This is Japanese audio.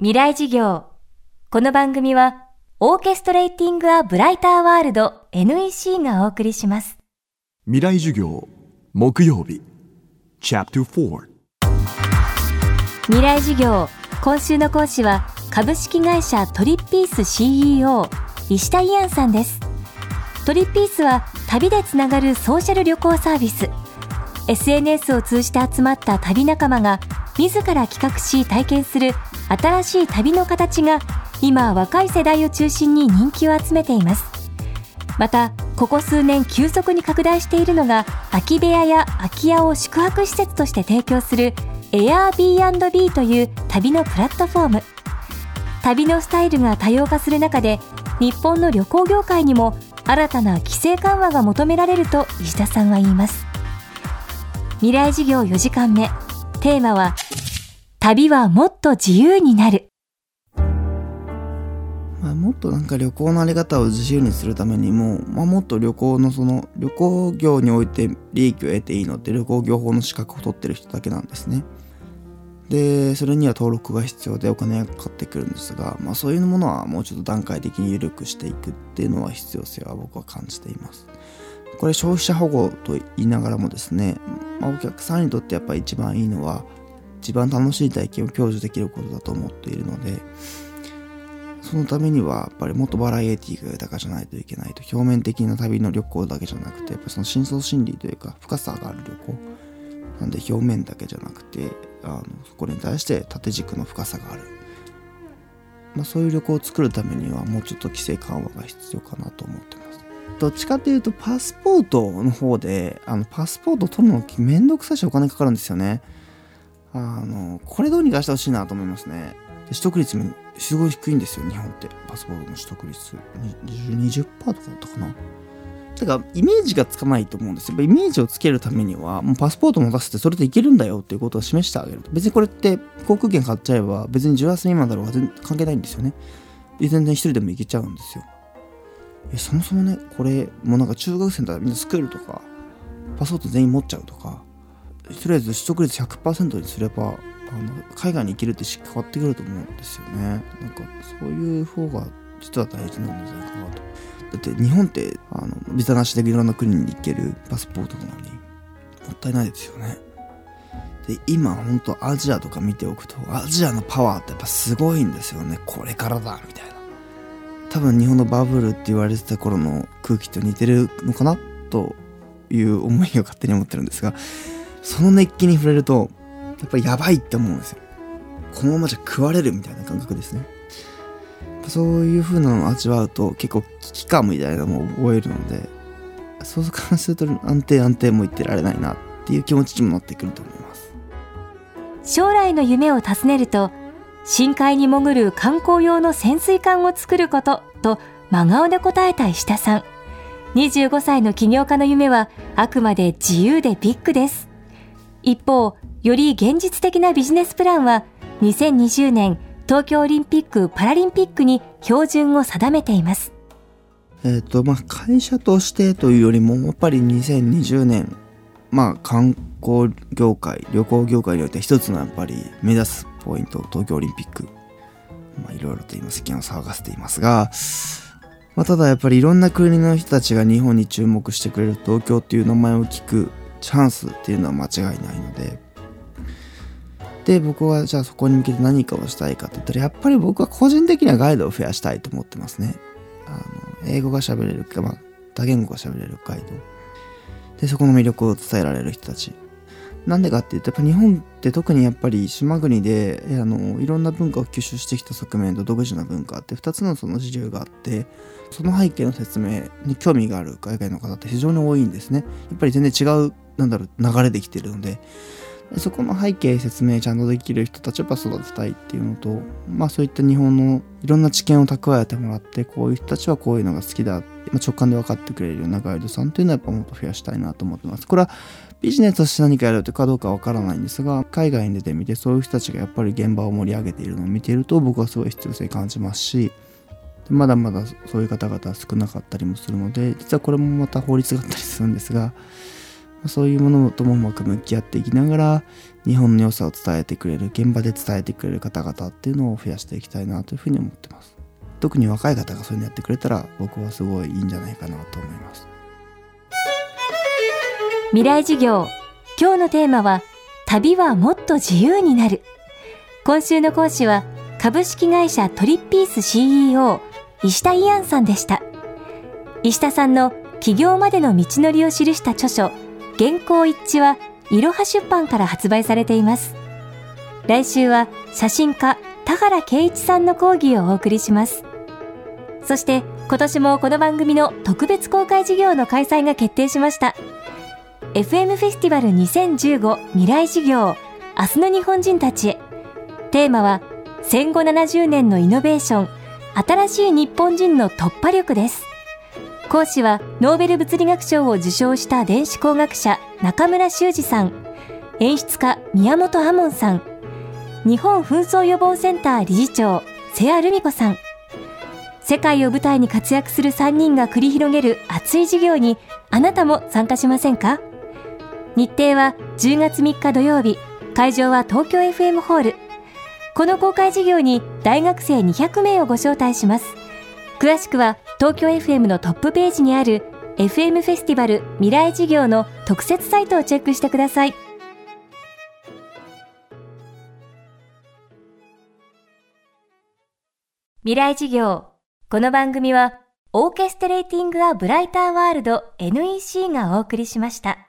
未来事業。この番組はオーケストレーティング・ア・ブライター・ワールド NEC がお送りします。未来授業木曜日。チャプター未来事業。今週の講師は株式会社トリッピース CEO 石田イアンさんです。トリッピースは旅でつながるソーシャル旅行サービス。SNS を通じて集まった旅仲間が自ら企画し体験する新しい旅の形が今若い世代を中心に人気を集めています。またここ数年急速に拡大しているのが空き部屋や空き家を宿泊施設として提供する Airbnb という旅のプラットフォーム。旅のスタイルが多様化する中で日本の旅行業界にも新たな規制緩和が求められると石田さんは言います。未来事業4時間目。テーマは旅はもっと自由になるまあ、もっとなんか旅行のあり方を自由にするためにも、まあ、もっと旅行のその旅行業において利益を得ていいのって旅行業法の資格を取ってる人だけなんですね。でそれには登録が必要でお金がかかってくるんですが、まあ、そういうものはもうちょっと段階的に緩くしていくっていうのは必要性は僕は感じています。これ消費者保護と言いながらもですね、まあ、お客さんにとってやっぱり一番いいのは一番楽しい体験を享受できることだと思っているのでそのためにはやっぱりもっとバラエティが豊かじゃないといけないと表面的な旅の旅行だけじゃなくてやっぱその深層心理というか深さがある旅行。なんで表面だけじゃなくてあのそこに対して縦軸の深さがある、まあ、そういう旅行を作るためにはもうちょっと規制緩和が必要かなと思ってます。どっちかっていうとパスポートの方であのパスポート取るのめんどくさいしお金かかるんですよね。あのこれどうにかしてほしいなと思いますね。取得率もすごい低いんですよ日本って。パスポートの取得率。20%, とかだったかな。てかイメージがつかないと思うんですよ。イメージをつけるためにはもうパスポートも出してそれでいけるんだよっていうことを示してあげると。別にこれって航空券買っちゃえば別に18歳未満だろうが全然関係ないんですよね。で全然一人でも行けちゃうんですよ。そもそもねこれもうなんか中学生だったらみんなスクールとかパスポート全員持っちゃうとかとりあえず取得率100%にすればあの海外に行けるって変わってくると思うんですよね。なんかそういう方が実は大事なんじゃないかなと。だって日本ってあのビザなしでいろんな国に行けるパスポートなのにもったいないですよね。で今ほんとアジアとか見ておくとアジアのパワーってやっぱすごいんですよね。これからだみたいな。多分日本のバブルって言われてた頃の空気と似てるのかなという思いを勝手に思ってるんですがその熱気に触れるとやっぱりやばいって思うんですよ。このままじゃ食われるみたいな感覚ですね。そういう風なのを味わうと結構危機感みたいなのも覚えるのでそうすると安定安定も言ってられないなっていう気持ちにもなってくると思います。将来の夢を尋ねると深海に潜る観光用の潜水艦を作ることと真顔で答えた石田さん。25歳の起業家の夢はあくまで自由でビッグです。一方より現実的なビジネスプランは2020年東京オリンピック・パラリンピックに標準を定めています。えっ、とまあ会社としてというよりもやっぱり2020年まあ観光業界旅行業界において一つのやっぱり目指すポイント東京オリンピックまあいろいろと今世間を騒がせていますがまあ、ただやっぱりいろんな国の人たちが日本に注目してくれる東京っていう名前を聞くチャンスっていうのは間違いないので。で僕はじゃあそこに向けて何かをしたいかって言ったらやっぱり僕は個人的にはガイドを増やしたいと思ってますね。あの英語が喋れるか、まあ、多言語が喋れるガイドでそこの魅力を伝えられる人たち。なんでかっていうとやっぱ日本って特にやっぱり島国であのいろんな文化を吸収してきた側面と独自な文化って2つのその自由があってその背景の説明に興味がある海外の方って非常に多いんですね。やっぱり全然違うなんだろう流れできてるのでそこの背景説明ちゃんとできる人たちをやっぱ育てたいっていうのとまあそういった日本のいろんな知見を蓄えてもらってこういう人たちはこういうのが好きだまあ直感で分かってくれるようなガイドさんっていうのはやっぱもっと増やしたいなと思ってます。これはビジネスとして何かやるかどうかわからないんですが海外に出てみてそういう人たちがやっぱり現場を盛り上げているのを見ていると僕はすごい必要性感じますしまだまだそういう方々は少なかったりもするので実はこれもまた法律があったりするんですがそういうものともうまく向き合っていきながら日本の良さを伝えてくれる現場で伝えてくれる方々っていうのを増やしていきたいなというふうに思ってます。特に若い方がそういうのやってくれたら僕はすごいいいんじゃないかなと思います。未来授業今日のテーマは旅はもっと自由になる。今週の講師は株式会社トリッピース CEO 石田イアンさんでした。石田さんの起業までの道のりを記した著書原稿一致はいろは出版から発売されています。来週は写真家田原圭一さんの講義をお送りします。そして今年もこの番組の特別公開授業の開催が決定しました。FM フェスティバル2015未来授業明日の日本人たちへ。テーマは戦後70年のイノベーション新しい日本人の突破力です。講師はノーベル物理学賞を受賞した電子工学者中村修二さん。演出家宮本亞門さん。日本紛争予防センター理事長瀬谷留美子さん。世界を舞台に活躍する3人が繰り広げる熱い授業にあなたも参加しませんか？日程は10月3日土曜日。会場は東京 FM ホール。この公開授業に大学生200名をご招待します。詳しくは東京 FM のトップページにある FM フェスティバル未来事業の特設サイトをチェックしてください未来事業この番組はオーケストレーティング・ア・ブライター・ワールド NEC がお送りしました。